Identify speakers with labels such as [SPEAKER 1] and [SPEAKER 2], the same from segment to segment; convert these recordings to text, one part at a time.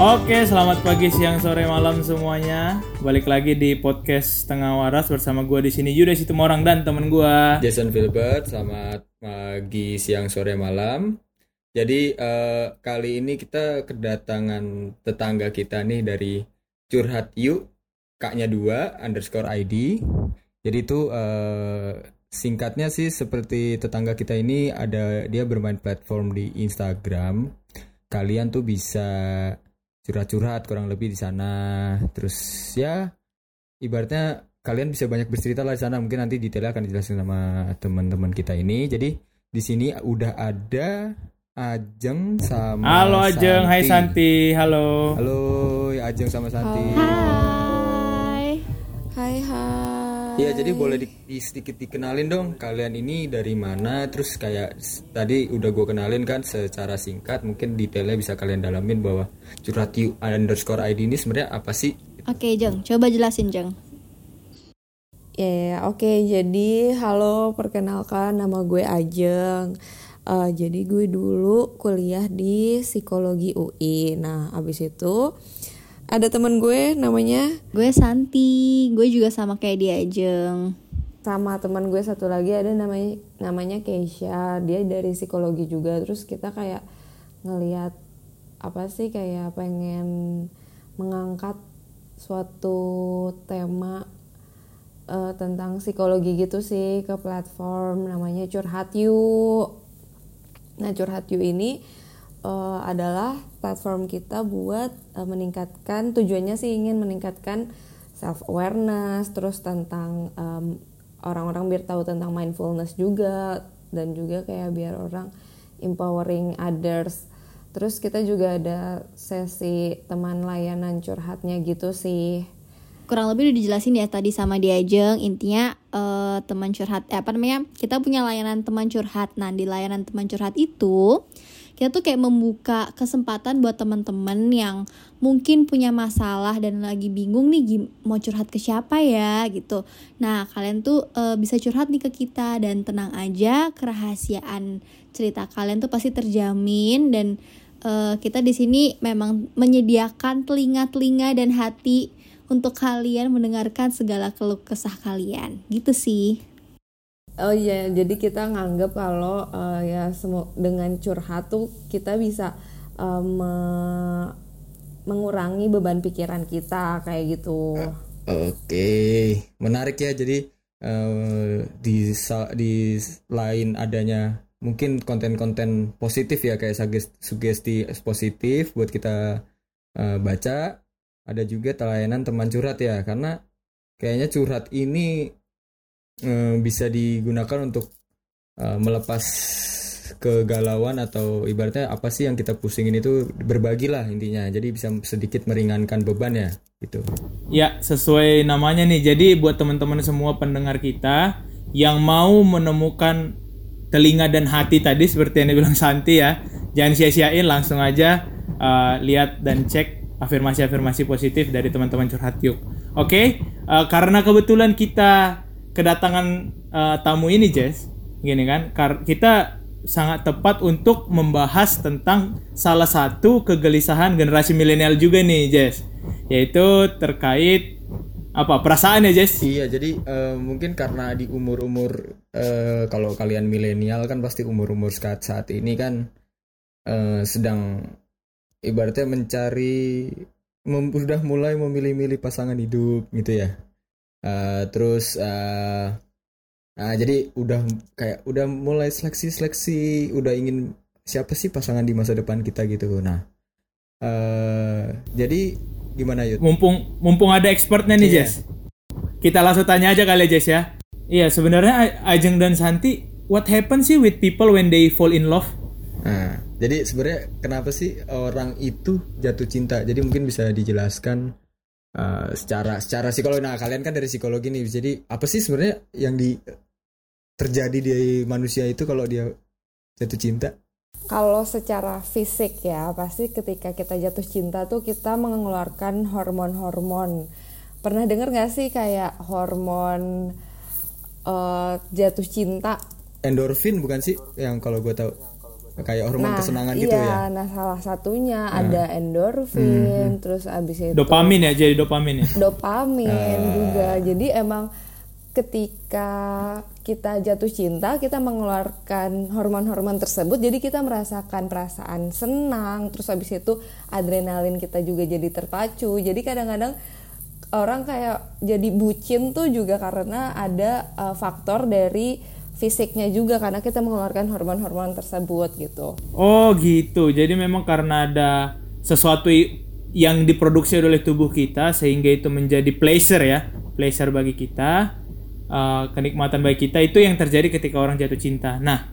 [SPEAKER 1] Oke, selamat pagi, siang, sore, malam semuanya. Balik lagi di podcast Tengah Waras bersama gue di sini Yuda Situmorang dan temen gue.
[SPEAKER 2] Jason Filbert, selamat pagi, siang, sore, malam. Jadi eh, kali ini kita kedatangan tetangga kita nih dari Curhat Yuk, kaknya dua underscore ID. Jadi itu eh, singkatnya sih seperti tetangga kita ini ada dia bermain platform di Instagram. Kalian tuh bisa curhat-curhat kurang lebih di sana. Terus ya ibaratnya kalian bisa banyak bercerita lah di sana. Mungkin nanti detailnya akan dijelasin sama teman-teman kita ini. Jadi di sini udah ada Ajeng sama
[SPEAKER 1] Halo Ajeng, hai Santi, halo.
[SPEAKER 2] Halo ya Ajeng sama Santi.
[SPEAKER 3] Hai. Hai hai.
[SPEAKER 2] Iya, jadi boleh di, di- sedikit dikenalin dong kalian ini dari mana terus kayak tadi udah gue kenalin kan secara singkat mungkin detailnya bisa kalian dalamin bahwa curhat you underscore ID ini sebenarnya apa sih
[SPEAKER 3] Oke, Jeng, coba jelasin, Jeng.
[SPEAKER 4] Ya, oke. Jadi, halo, perkenalkan nama gue Ajeng. Eh, jadi gue dulu kuliah di psikologi UI. Nah, abis itu ada temen gue namanya
[SPEAKER 3] Gue Santi, gue juga sama kayak dia, Jeng.
[SPEAKER 4] sama teman gue satu lagi ada namanya namanya Keisha. Dia dari psikologi juga. Terus kita kayak ngeliat apa sih kayak pengen mengangkat suatu tema eh, tentang psikologi gitu sih ke platform namanya Curhat Yuk. Nah, Curhat Yuk ini eh, adalah platform kita buat eh, meningkatkan tujuannya sih ingin meningkatkan self awareness terus tentang em, orang-orang biar tahu tentang mindfulness juga dan juga kayak biar orang empowering others. Terus kita juga ada sesi teman layanan curhatnya gitu sih.
[SPEAKER 3] Kurang lebih udah dijelasin ya tadi sama dia, Jeng. Intinya eh, teman curhat, eh, apa namanya? Kita punya layanan teman curhat. Nah, di layanan teman curhat itu kita tuh kayak membuka kesempatan buat teman-teman yang mungkin punya masalah dan lagi bingung nih mau curhat ke siapa ya gitu. Nah kalian tuh eh, bisa curhat nih ke kita dan tenang aja kerahasiaan cerita kalian tuh pasti terjamin dan eh, kita di sini memang menyediakan telinga-telinga dan hati untuk kalian mendengarkan segala keluh kesah kalian gitu sih.
[SPEAKER 4] Oh iya, jadi kita nganggap kalau eh, ya semu- dengan curhat tuh kita bisa eh, me- mengurangi beban pikiran kita kayak gitu.
[SPEAKER 2] Oke, menarik ya. Jadi eh, di di lain adanya mungkin konten-konten positif ya kayak suges- sugesti positif buat kita eh, baca. Ada juga layanan teman curhat ya, karena kayaknya curhat ini eh, bisa digunakan untuk eh, melepas kegalauan atau ibaratnya apa sih yang kita pusingin itu berbagilah intinya. Jadi bisa sedikit meringankan beban ya gitu.
[SPEAKER 1] Ya, sesuai namanya nih. Jadi buat teman-teman semua pendengar kita yang mau menemukan telinga dan hati tadi seperti yang dibilang Santi ya, jangan sia-siain langsung aja uh, lihat dan cek afirmasi-afirmasi positif dari teman-teman curhat yuk. Oke, uh, karena kebetulan kita kedatangan uh, tamu ini Jess, gini kan, kita sangat tepat untuk membahas tentang salah satu kegelisahan generasi milenial juga nih Jess, yaitu terkait apa perasaan ya Jess?
[SPEAKER 2] Iya, jadi eh, mungkin karena di umur-umur eh, kalau kalian milenial kan pasti umur-umur saat saat ini kan eh, sedang ibaratnya mencari sudah mulai memilih-milih pasangan hidup gitu ya. Eh, terus eh, nah, jadi udah kayak udah mulai seleksi-seleksi, udah ingin siapa sih pasangan di masa depan kita gitu. Nah, eh jadi gimana Yud?
[SPEAKER 1] Mumpung mumpung ada expertnya nih
[SPEAKER 2] Iya.
[SPEAKER 1] Jess, kita langsung tanya aja kali ya Jess ya. Iya sebenarnya A- Ajeng dan Santi, what happens sih with people when they fall in love?
[SPEAKER 2] Nah, jadi sebenarnya kenapa sih orang itu jatuh cinta? Jadi mungkin bisa dijelaskan uh, secara secara psikologi. Nah, kalian kan dari psikologi nih. Jadi apa sih sebenarnya yang di terjadi di manusia itu kalau dia jatuh cinta?
[SPEAKER 4] Kalau secara fisik ya, pasti ketika kita jatuh cinta tuh kita mengeluarkan hormon-hormon. Pernah dengar gak sih kayak hormon eh, jatuh cinta?
[SPEAKER 2] Endorfin bukan sih yang kalau gue tahu? Kayak hormon
[SPEAKER 4] nah
[SPEAKER 2] kesenangan
[SPEAKER 4] iya
[SPEAKER 2] gitu ya?
[SPEAKER 4] nah salah satunya ada endorfin terus abis itu
[SPEAKER 1] dopamin ya jadi dopamin ya?
[SPEAKER 4] Dopamin juga. Jadi emang ketika kita jatuh cinta kita mengeluarkan hormon-hormon tersebut jadi kita merasakan perasaan senang terus habis itu adrenalin kita juga jadi terpacu. Jadi kadang-kadang orang kayak jadi bucin tuh juga karena ada uh, faktor dari fisiknya juga karena kita mengeluarkan hormon-hormon tersebut gitu
[SPEAKER 1] Oh gitu. Jadi memang karena ada sesuatu yang diproduksi oleh tubuh kita sehingga itu menjadi pleasure ya, pleasure bagi kita, uh, kenikmatan bagi kita itu yang terjadi ketika orang jatuh cinta. Nah,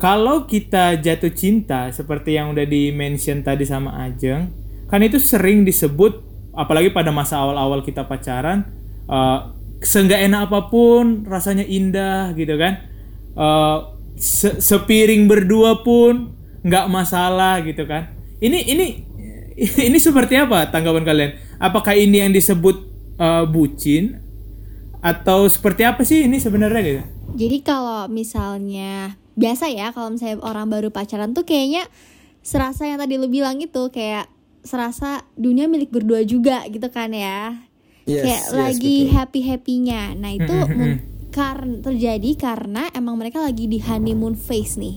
[SPEAKER 1] kalau kita jatuh cinta seperti yang udah di mention tadi sama Ajeng, kan itu sering disebut apalagi pada masa awal-awal kita pacaran, uh, seenggak enak apa pun rasanya indah gitu kan. Uh, se- sepiring berdua pun nggak masalah gitu kan. Ini ini ini seperti apa tanggapan kalian? Apakah ini yang disebut uh, bucin atau seperti apa sih ini sebenarnya gitu?
[SPEAKER 3] Jadi kalau misalnya biasa ya kalau misalnya orang baru pacaran tuh kayaknya serasa yang tadi lu bilang itu kayak serasa dunia milik berdua juga gitu kan ya.
[SPEAKER 2] Yes,
[SPEAKER 3] kayak
[SPEAKER 2] yes,
[SPEAKER 3] lagi
[SPEAKER 2] betul.
[SPEAKER 3] happy happynya. Nah itu mung- kar- terjadi karena emang mereka lagi di honeymoon phase nih.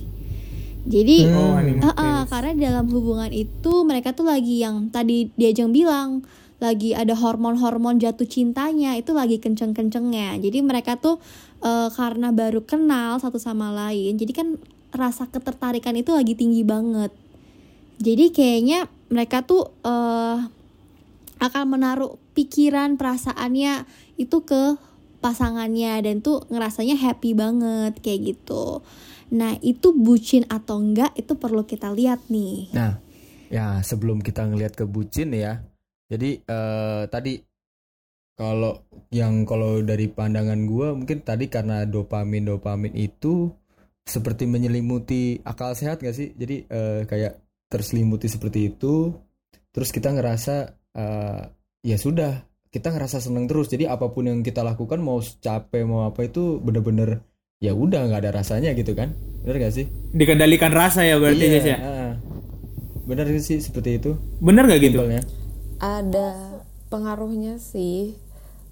[SPEAKER 3] Jadi
[SPEAKER 1] Oh, honeymoon
[SPEAKER 3] eh, eh, karena dalam hubungan itu mereka tuh lagi yang tadi diajeng bilang lagi ada hormon-hormon jatuh cintanya itu lagi kenceng-kencengnya. Jadi mereka tuh eh, karena baru kenal satu sama lain, jadi kan rasa ketertarikan itu lagi tinggi banget. Jadi kayaknya mereka tuh eh akan menaruh pikiran perasaannya itu ke pasangannya dan tuh ngerasanya happy banget kayak gitu. Nah itu bucin atau enggak itu perlu kita lihat nih.
[SPEAKER 2] Nah, ya sebelum kita ngelihat ke bucin ya. Jadi eh, tadi kalau yang kalau dari pandangan gua mungkin tadi karena dopamin dopamin itu seperti menyelimuti akal sehat gak sih? Jadi eh, kayak terselimuti seperti itu. Terus kita ngerasa eh, ya sudah kita ngerasa seneng terus. Jadi apa pun yang kita lakukan mau capek mau apa itu bener-bener ya udah nggak ada rasanya gitu kan? Bener gak sih?
[SPEAKER 1] Dikendalikan rasa ya berarti guys ya.
[SPEAKER 2] ah. Bener sih seperti itu.
[SPEAKER 1] Bener gak gitu?
[SPEAKER 2] Simpelnya.
[SPEAKER 4] ada pengaruhnya sih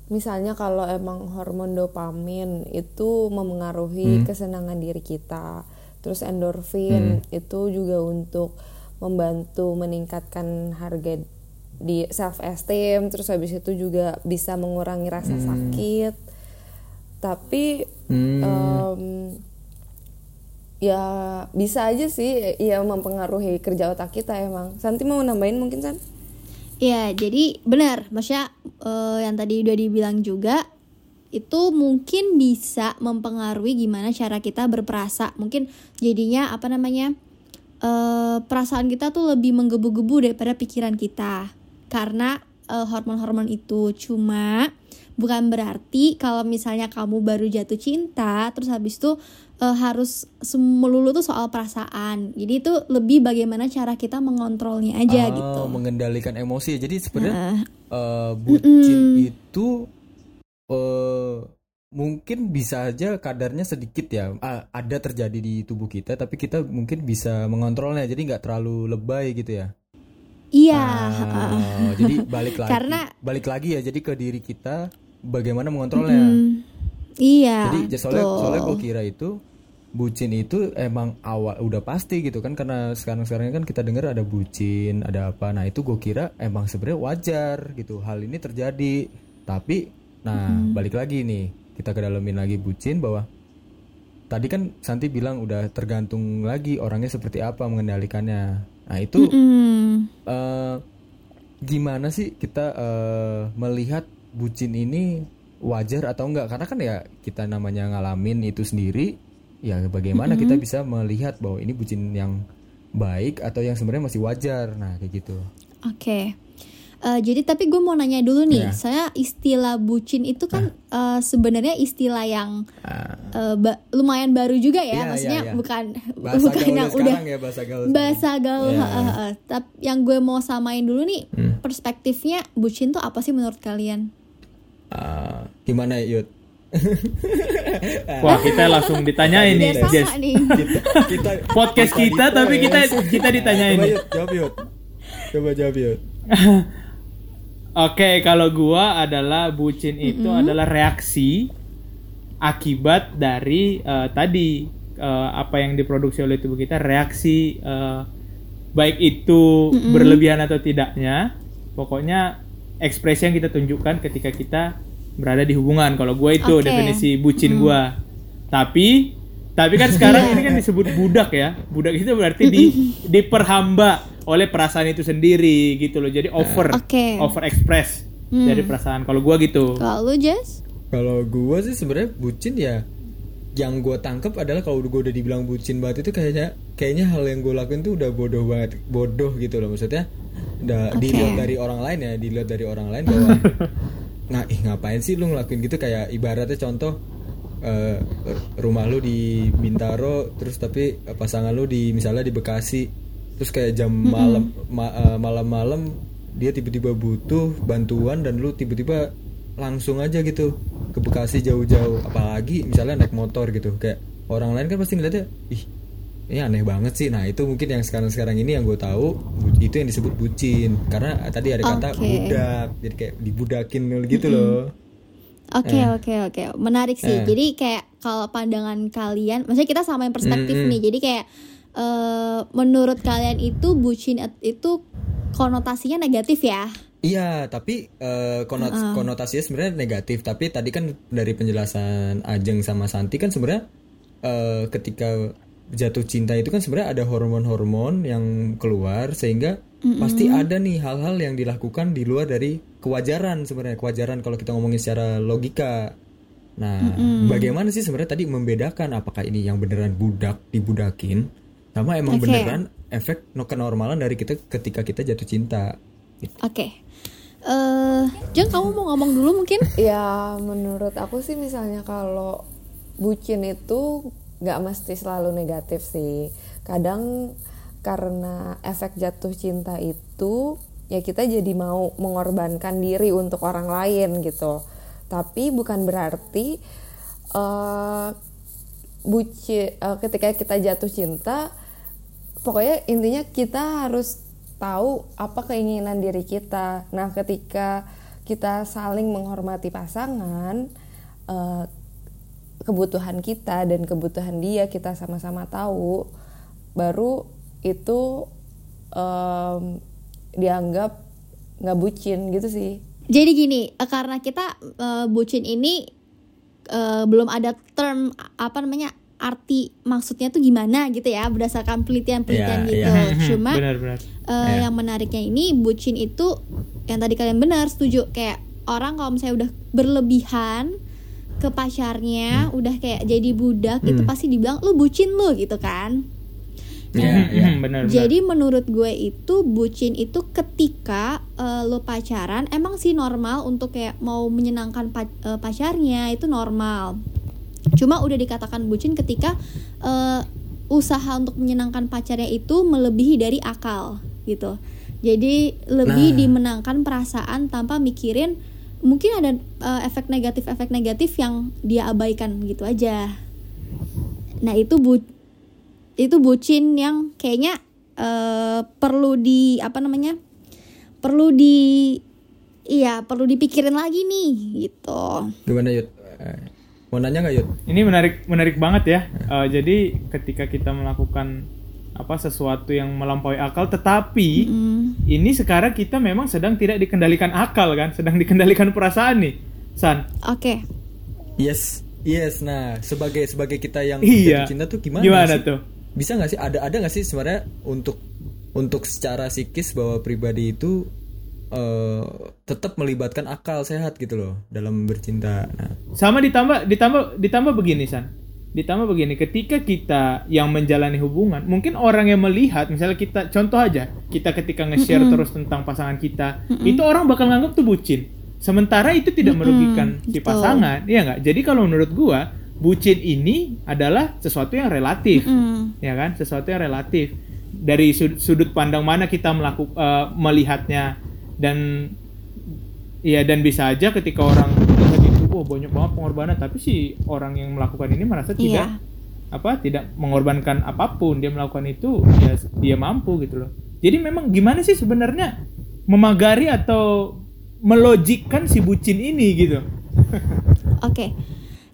[SPEAKER 4] misalnya kalau emang hormon dopamin itu memengaruhi kesenangan diri kita terus endorfin itu juga untuk membantu meningkatkan harga di self esteem terus habis itu juga bisa mengurangi rasa sakit tapi
[SPEAKER 2] Hmm.
[SPEAKER 4] em, ya bisa aja sih ya mempengaruhi kerja otak kita emang Santi mau nambahin mungkin San?
[SPEAKER 3] Iya, jadi benar, maksudnya eh, yang tadi udah dibilang juga itu mungkin bisa mempengaruhi gimana cara kita berperasa. Mungkin jadinya apa namanya eh, perasaan kita tuh lebih menggebu-gebu daripada pikiran kita karena eh, hormon-hormon itu. Cuma bukan berarti kalau misalnya kamu baru jatuh cinta terus habis itu eh, harus melulu tuh soal perasaan. Jadi itu lebih bagaimana cara kita mengontrolnya aja
[SPEAKER 2] Oh,
[SPEAKER 3] gitu.
[SPEAKER 2] mengendalikan emosi. Jadi sebenarnya
[SPEAKER 3] Nah,
[SPEAKER 2] eh, bucin itu eh, mungkin bisa aja kadarnya sedikit ya. Ah, ada terjadi di tubuh kita, tapi kita mungkin bisa mengontrolnya. Jadi nggak terlalu lebay gitu ya.
[SPEAKER 3] Iya,
[SPEAKER 2] Ah, jadi balik lagi.
[SPEAKER 3] Karena-
[SPEAKER 2] balik lagi ya. Jadi ke diri kita bagaimana mengontrolnya.
[SPEAKER 3] Hmm, iya.
[SPEAKER 2] Jadi soalnya
[SPEAKER 3] betul.
[SPEAKER 2] soalnya gue kira itu bucin itu emang awal udah pasti gitu kan karena sekarang sekarang kan kita dengar ada bucin ada apa nah itu gue kira emang sebenarnya wajar gitu hal ini terjadi tapi nah balik lagi nih kita kedalamin lagi bucin bahwa tadi kan Santi bilang udah tergantung lagi orangnya seperti apa mengendalikannya nah itu
[SPEAKER 3] Hmm,
[SPEAKER 2] eh, gimana sih kita eh, melihat bucin ini wajar atau enggak? Karena kan ya kita namanya ngalamin itu sendiri ya bagaimana kita bisa melihat bahwa ini bucin yang baik atau yang sebenarnya masih wajar? Nah kayak gitu.
[SPEAKER 3] Oke. Eh, jadi tapi gue mau nanya dulu nih,
[SPEAKER 2] Iya.
[SPEAKER 3] saya istilah bucin itu kan eh, sebenarnya istilah yang eh, ba- lumayan baru juga ya,
[SPEAKER 2] Iya,
[SPEAKER 3] maksudnya
[SPEAKER 2] iya, iya.
[SPEAKER 3] bukan
[SPEAKER 2] bahasa
[SPEAKER 3] bukan yang udah
[SPEAKER 2] ya bahasa gaul
[SPEAKER 3] bahasa gaul.
[SPEAKER 2] Iya.
[SPEAKER 3] heeh, heeh. Tapi yang gue mau samain dulu nih, perspektifnya bucin tuh apa sih menurut kalian?
[SPEAKER 2] Ah, gimana Yud
[SPEAKER 1] Wah, kita langsung ditanyain nih, Jess.
[SPEAKER 3] nih.
[SPEAKER 2] kita
[SPEAKER 1] Podcast kita tapi kita kita ditanyain
[SPEAKER 2] Coba. Yud, jawab Yud. Coba jawab Yud.
[SPEAKER 1] Oke, kalau gua adalah bucin itu adalah reaksi akibat dari eh, tadi eh, apa yang diproduksi oleh tubuh kita, reaksi eh, baik itu berlebihan atau tidaknya, pokoknya ekspresi yang kita tunjukkan ketika kita berada di hubungan. Kalau gua itu
[SPEAKER 3] Oke.
[SPEAKER 1] definisi bucin gua. Tapi tapi kan sekarang ini kan disebut budak ya. Budak itu berarti di diperhamba oleh perasaan itu sendiri gitu loh. Jadi over
[SPEAKER 3] Oke.
[SPEAKER 1] over express
[SPEAKER 3] Hmm.
[SPEAKER 1] dari perasaan. Kalau gua gitu.
[SPEAKER 3] Kalau lu Jess?
[SPEAKER 2] Kalau gua sih sebenarnya bucin ya yang gua tangkep adalah kalau gua udah dibilang bucin banget itu kayaknya kayaknya hal yang gue lakuin tuh udah bodoh banget bodoh gitu loh maksudnya udah
[SPEAKER 3] Oke.
[SPEAKER 2] dilihat dari orang lain ya dilihat dari orang lain bahwa nah ih ngapain sih lu ngelakuin gitu kayak ibaratnya contoh eh, rumah lu di Bintaro terus tapi eh, pasangan lu di misalnya di Bekasi terus kayak jam malam ma- eh, malam-malam dia tiba-tiba butuh bantuan dan lu tiba-tiba langsung aja gitu ke Bekasi jauh-jauh apalagi misalnya naik motor gitu kayak orang lain kan pasti ngeliatnya ih ini aneh banget sih nah itu mungkin yang sekarang-sekarang ini yang gue tahu itu yang disebut bucin karena tadi ada kata
[SPEAKER 3] Oke.
[SPEAKER 2] budak jadi kayak dibudakin gitu loh
[SPEAKER 3] Oke
[SPEAKER 2] Eh.
[SPEAKER 3] oke oke menarik sih.
[SPEAKER 2] Eh.
[SPEAKER 3] Jadi kayak kalau pandangan kalian, maksudnya kita samain perspektif
[SPEAKER 2] Mm-mm.
[SPEAKER 3] nih. Jadi kayak eh, menurut kalian itu bucin itu konotasinya negatif ya?
[SPEAKER 2] Iya, tapi eh, konot- konotasinya sebenarnya negatif. Tapi tadi kan dari penjelasan Ajeng sama Santi kan sebenarnya eh, ketika jatuh cinta itu kan sebenarnya ada hormon-hormon yang keluar sehingga pasti ada nih hal-hal yang dilakukan di luar dari kewajaran sebenarnya kewajaran kalau kita ngomongin secara logika. Nah, bagaimana sih sebenarnya tadi membedakan apakah ini yang beneran budak dibudakin sama emang
[SPEAKER 3] Oke.
[SPEAKER 2] beneran efek no kenormalan dari kita ketika kita jatuh cinta.
[SPEAKER 3] Oke. Eh, Jeng kamu mau ngomong dulu mungkin?
[SPEAKER 4] Ya menurut aku sih misalnya kalau bucin itu nggak mesti selalu negatif sih. Kadang karena efek jatuh cinta itu ya kita jadi mau mengorbankan diri untuk orang lain gitu. Tapi bukan berarti eh buci eh, ketika kita jatuh cinta pokoknya intinya kita harus tahu apa keinginan diri kita. Nah, ketika kita saling menghormati pasangan, eh, kebutuhan kita dan kebutuhan dia kita sama-sama tahu, baru itu em, dianggap nggak bucin gitu sih.
[SPEAKER 3] Jadi gini, eh, karena kita eh, bucin ini eh, belum ada term apa namanya arti maksudnya tuh gimana gitu ya berdasarkan penelitian-penelitian
[SPEAKER 2] Iya,
[SPEAKER 3] gitu.
[SPEAKER 2] iya.
[SPEAKER 3] Cuma
[SPEAKER 1] Benar-benar.
[SPEAKER 3] eh, yang menariknya ini bucin itu yang tadi kalian benar setuju kayak orang kalau misalnya udah berlebihan ke pacarnya udah kayak jadi budak itu pasti dibilang lu bucin lu gitu kan.
[SPEAKER 1] Hmm, benar. benar.
[SPEAKER 3] Jadi menurut gue itu bucin itu ketika eh, lo pacaran emang sih normal untuk kayak mau menyenangkan pa- eh, pacarnya itu normal. Cuma udah dikatakan bucin ketika eh, usaha untuk menyenangkan pacarnya itu melebihi dari akal gitu. Jadi lebih
[SPEAKER 2] Nah.
[SPEAKER 3] dimenangkan perasaan tanpa mikirin mungkin ada eh, efek negatif efek negatif yang dia abaikan gitu aja. Nah itu bu itu bucin yang kayaknya eh, perlu di apa namanya perlu di iya perlu dipikirin lagi nih gitu.
[SPEAKER 2] Gimana Yud? Mau nanya nggak Yud?
[SPEAKER 1] Ini menarik menarik banget ya. Eh, jadi ketika kita melakukan apa sesuatu yang melampaui akal, tetapi
[SPEAKER 3] Hmm,
[SPEAKER 1] ini sekarang kita memang sedang tidak dikendalikan akal kan, sedang dikendalikan perasaan nih, San.
[SPEAKER 3] Oke.
[SPEAKER 2] Yes, yes. Nah, sebagai sebagai kita yang
[SPEAKER 1] Iya.
[SPEAKER 2] jatuh cinta tuh gimana?
[SPEAKER 1] Gimana
[SPEAKER 2] sih?
[SPEAKER 1] tuh?
[SPEAKER 2] Bisa nggak sih? Ada ada nggak sih sebenarnya untuk untuk secara psikis bahwa pribadi itu eh, tetap melibatkan akal sehat gitu loh dalam bercinta. Nah,
[SPEAKER 1] Sama ditambah ditambah ditambah begini San. Ditambah begini, ketika kita yang menjalani hubungan, mungkin orang yang melihat, misalnya kita contoh aja, kita ketika nge-share terus tentang pasangan kita, itu orang bakal nganggap tuh bucin. Sementara itu tidak merugikan si
[SPEAKER 3] betul.
[SPEAKER 1] pasangan, iya nggak? Jadi kalau menurut gua, bucin ini adalah sesuatu yang relatif,
[SPEAKER 3] Hmm,
[SPEAKER 1] ya kan? Sesuatu yang relatif. Dari sud- sudut pandang mana kita melakukan melihatnya dan Iya dan bisa aja ketika orang wah banyak banget pengorbanan tapi si orang yang melakukan ini merasa tidak
[SPEAKER 3] Iya.
[SPEAKER 1] apa tidak mengorbankan apa pun dia melakukan itu ya dia mampu gitu loh jadi memang gimana sih sebenarnya memagari atau melogikkan si bucin ini gitu
[SPEAKER 3] Oke.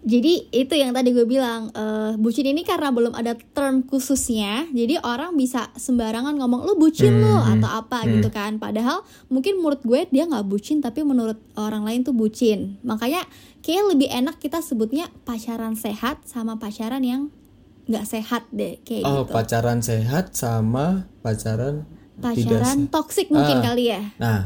[SPEAKER 3] Jadi itu yang tadi gue bilang eh, bucin ini karena belum ada term khususnya, jadi orang bisa sembarangan ngomong lu bucin lu
[SPEAKER 2] Hmm,
[SPEAKER 3] atau apa
[SPEAKER 2] hmm.
[SPEAKER 3] gitu kan. Padahal mungkin menurut gue dia nggak bucin, tapi menurut orang lain tuh bucin. Makanya kayak lebih enak kita sebutnya pacaran sehat sama pacaran yang nggak sehat deh kayak
[SPEAKER 2] Oh,
[SPEAKER 3] gitu.
[SPEAKER 2] pacaran sehat sama pacaran tidak
[SPEAKER 3] Pacaran toksik mungkin
[SPEAKER 2] Ah.
[SPEAKER 3] kali ya.
[SPEAKER 2] Nah,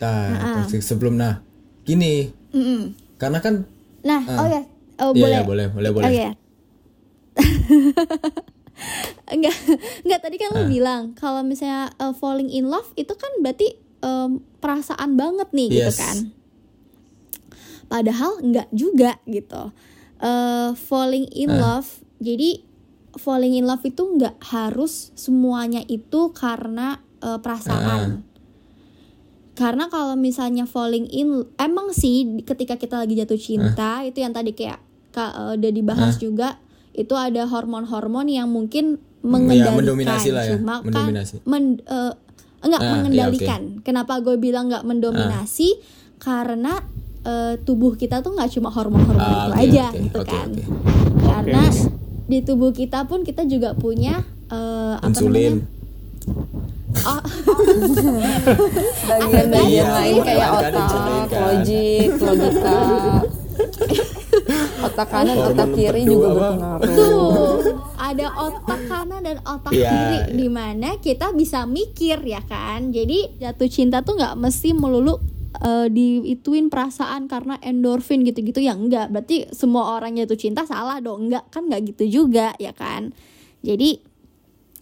[SPEAKER 2] nah,
[SPEAKER 3] Ah.
[SPEAKER 2] toxic sebelum nah. Gini,
[SPEAKER 3] Mm-mm.
[SPEAKER 2] karena kan
[SPEAKER 3] Nah,
[SPEAKER 2] Ah.
[SPEAKER 3] oh ya, oh
[SPEAKER 2] Iya,
[SPEAKER 3] boleh.
[SPEAKER 2] iya, boleh, boleh, boleh.
[SPEAKER 3] Oh ya. enggak, enggak tadi kan
[SPEAKER 2] Ah.
[SPEAKER 3] lo bilang kalau misalnya uh, falling in love itu kan berarti um, perasaan banget nih gitu
[SPEAKER 2] Yes.
[SPEAKER 3] kan. Padahal enggak juga gitu. Uh, falling in
[SPEAKER 2] Ah.
[SPEAKER 3] love. Jadi falling in love itu enggak harus semuanya itu karena uh, perasaan. Karena kalau misalnya falling in emang sih ketika kita lagi jatuh cinta itu yang tadi kayak Kak eh, udah dibahas juga itu ada hormon-hormon yang mungkin mengendalikan
[SPEAKER 2] Ya, mendominasi lah ya,
[SPEAKER 3] cuma
[SPEAKER 2] mendominasi.
[SPEAKER 3] kan men- eh, enggak
[SPEAKER 2] Ah, iya,
[SPEAKER 3] mengendalikan. Kenapa gue bilang enggak mendominasi? Karena eh, tubuh kita tuh nggak cuma hormon-hormon
[SPEAKER 2] Ah,
[SPEAKER 3] itu
[SPEAKER 2] oke,
[SPEAKER 3] aja
[SPEAKER 2] oke,
[SPEAKER 3] gitu
[SPEAKER 2] oke,
[SPEAKER 3] kan.
[SPEAKER 2] oke.
[SPEAKER 3] Karena
[SPEAKER 1] Oke.
[SPEAKER 3] di tubuh kita pun kita juga punya apa
[SPEAKER 2] insulin.
[SPEAKER 3] namanya? Oh,
[SPEAKER 4] bagian-bagian
[SPEAKER 3] Ada
[SPEAKER 4] lain kayak
[SPEAKER 2] Kan
[SPEAKER 4] otak,
[SPEAKER 2] kan.
[SPEAKER 4] logik, logika. Otak kanan, otak kiri juga
[SPEAKER 2] apa?
[SPEAKER 4] berpengaruh.
[SPEAKER 3] Tuh, ada otak kanan dan otak
[SPEAKER 2] Iya,
[SPEAKER 3] kiri di mana kita bisa mikir ya kan. Jadi jatuh cinta tuh nggak mesti melulu eh, diituin perasaan karena endorfin gitu-gitu ya enggak. Berarti semua orang jatuh cinta salah dong. Enggak kan nggak gitu juga ya kan. Jadi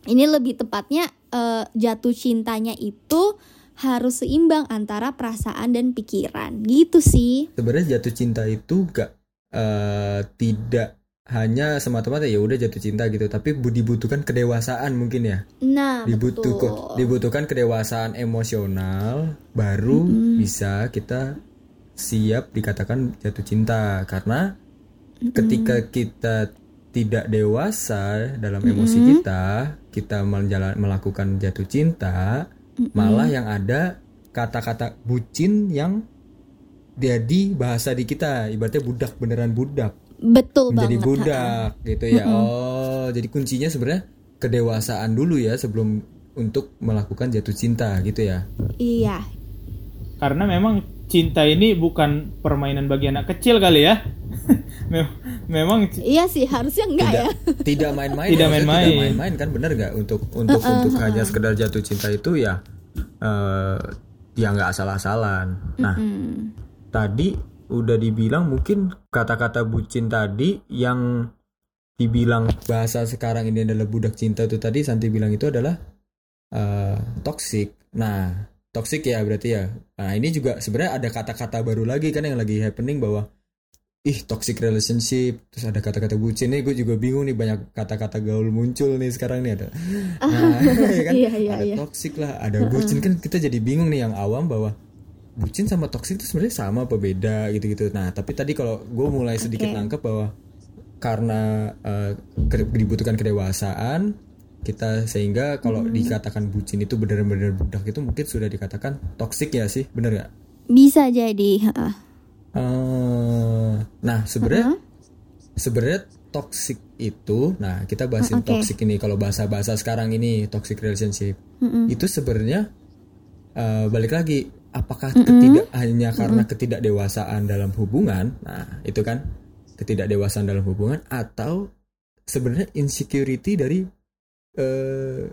[SPEAKER 3] ini lebih tepatnya eh, jatuh cintanya itu harus seimbang antara perasaan dan pikiran gitu sih.
[SPEAKER 2] Sebenarnya jatuh cinta itu gak eh, tidak hanya semata-mata ya udah jatuh cinta gitu, tapi bu- dibutuhkan kedewasaan mungkin ya.
[SPEAKER 3] Nah,
[SPEAKER 2] Dibutuh-
[SPEAKER 3] betul.
[SPEAKER 2] dibutuhkan kedewasaan emosional baru bisa kita siap dikatakan jatuh cinta. Karena ketika kita tidak dewasa dalam emosi kita, kita menjalan melakukan jatuh cinta, malah yang ada kata-kata bucin yang jadi bahasa di kita, ibaratnya budak beneran budak,
[SPEAKER 3] Betul
[SPEAKER 2] menjadi
[SPEAKER 3] banget.
[SPEAKER 2] budak gitu ya. Oh, jadi kuncinya sebenarnya kedewasaan dulu ya sebelum untuk melakukan jatuh cinta gitu ya.
[SPEAKER 3] Iya,
[SPEAKER 1] karena memang cinta ini bukan permainan bagi anak kecil kali ya Mem- memang
[SPEAKER 3] iya sih harusnya enggak
[SPEAKER 2] tidak
[SPEAKER 3] ya.
[SPEAKER 2] tidak main-main
[SPEAKER 1] Tidak
[SPEAKER 2] ya,
[SPEAKER 1] main-main.
[SPEAKER 2] tidak main-main kan bener nggak untuk untuk untuk hanya sekedar jatuh cinta itu ya eh ya nggak asal-asalan nah
[SPEAKER 3] Hmm.
[SPEAKER 2] Tadi udah dibilang mungkin kata-kata bucin tadi yang dibilang bahasa sekarang ini adalah budak cinta itu tadi Santi bilang itu adalah eh toxic. Nah toxic ya berarti ya. Nah ini juga sebenarnya ada kata-kata baru lagi kan yang lagi happening bahwa ih toxic relationship. Terus ada kata-kata bucin nih gue juga bingung nih banyak kata-kata gaul muncul nih sekarang nih ada. Nah, ya kan?
[SPEAKER 3] Iya, iya,
[SPEAKER 2] ada
[SPEAKER 3] iya.
[SPEAKER 2] toxic lah ada bucin kan kita jadi bingung nih yang awam bahwa bucin sama toxic itu sebenarnya sama apa beda gitu-gitu nah tapi tadi kalau gue mulai sedikit
[SPEAKER 3] Oke.
[SPEAKER 2] nangkep bahwa karena ke- dibutuhkan kedewasaan kita sehingga kalau
[SPEAKER 3] Hmm.
[SPEAKER 2] dikatakan bucin itu benar-benar budak itu mungkin sudah dikatakan toxic ya sih bener nggak
[SPEAKER 3] Bisa jadi. heeh.
[SPEAKER 2] Eh, nah sebenarnya sebenarnya toxic itu, nah kita bahasin
[SPEAKER 3] Oke.
[SPEAKER 2] toxic ini kalau bahasa-bahasa sekarang ini toxic relationship
[SPEAKER 3] Mm-mm.
[SPEAKER 2] itu sebenarnya eh, balik lagi apakah ketidak hanya karena ketidakdewasaan dalam hubungan, nah itu kan ketidakdewasaan dalam hubungan atau sebenarnya insecurity dari eh,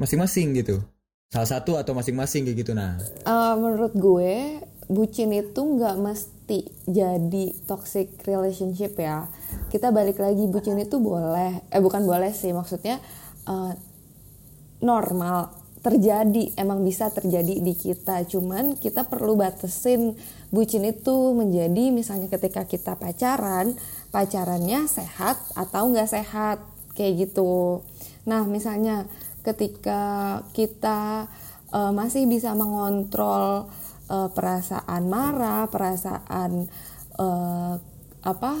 [SPEAKER 2] masing-masing gitu, salah satu atau masing-masing kayak gitu, nah.
[SPEAKER 4] Eh, menurut gue bucin itu nggak mesti jadi toxic relationship ya. Kita balik lagi bucin itu boleh eh bukan boleh sih maksudnya eh, normal terjadi emang bisa terjadi di kita. Cuman kita perlu batasin bucin itu menjadi misalnya ketika kita pacaran pacarannya sehat atau nggak sehat kayak gitu. Nah misalnya ketika kita eh, masih bisa mengontrol eh, perasaan marah perasaan eh, apa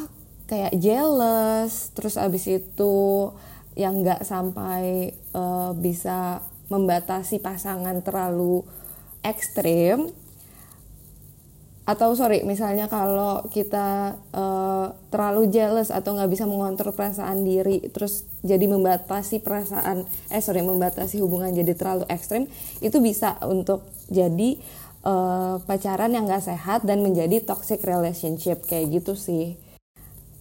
[SPEAKER 4] kayak jealous terus abis itu yang nggak sampai bisa membatasi pasangan terlalu ekstrim atau sorry misalnya kalau kita eh, terlalu jealous atau nggak bisa mengontrol perasaan diri terus jadi membatasi perasaan eh sorry membatasi hubungan jadi terlalu ekstrim itu bisa untuk jadi eh, pacaran yang nggak sehat dan menjadi toxic relationship kayak gitu sih.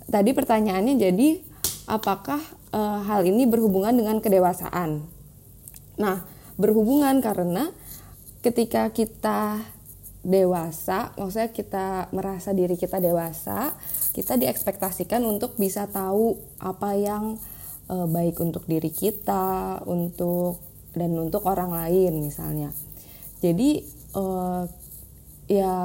[SPEAKER 4] Tadi pertanyaannya jadi apakah eh, hal ini berhubungan dengan kedewasaan nah berhubungan karena ketika kita dewasa, maksudnya kita merasa diri kita dewasa, kita diekspektasikan untuk bisa tahu apa yang eh, baik untuk diri kita, untuk dan untuk orang lain misalnya. Jadi eh, ya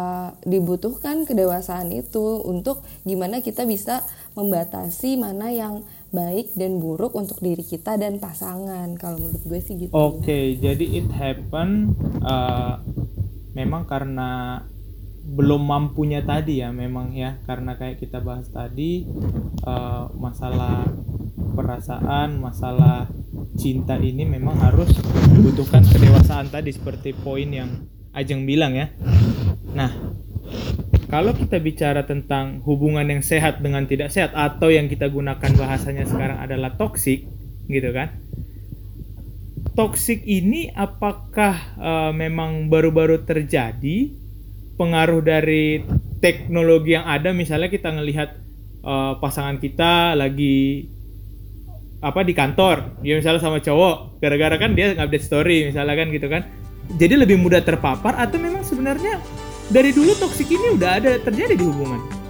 [SPEAKER 4] dibutuhkan kedewasaan itu untuk gimana kita bisa membatasi mana yang baik dan buruk untuk diri kita dan pasangan. Kalau menurut gue sih gitu.
[SPEAKER 1] Oke, jadi it happen uh, memang karena belum mampunya tadi ya memang ya karena kayak kita bahas tadi uh, masalah perasaan, masalah cinta ini memang harus membutuhkan kedewasaan tadi seperti poin yang Ajeng bilang ya. Nah, kalau kita bicara tentang hubungan yang sehat dengan tidak sehat atau yang kita gunakan bahasanya sekarang adalah toksik, gitu kan? Toksik ini apakah uh, memang baru-baru terjadi? Pengaruh dari teknologi yang ada misalnya kita ngelihat uh, pasangan kita lagi apa di kantor. Dia misalnya sama cowok gara-gara kan dia update story misalnya kan gitu kan. Jadi lebih mudah terpapar atau memang sebenarnya dari dulu toksik ini udah ada terjadi di hubungan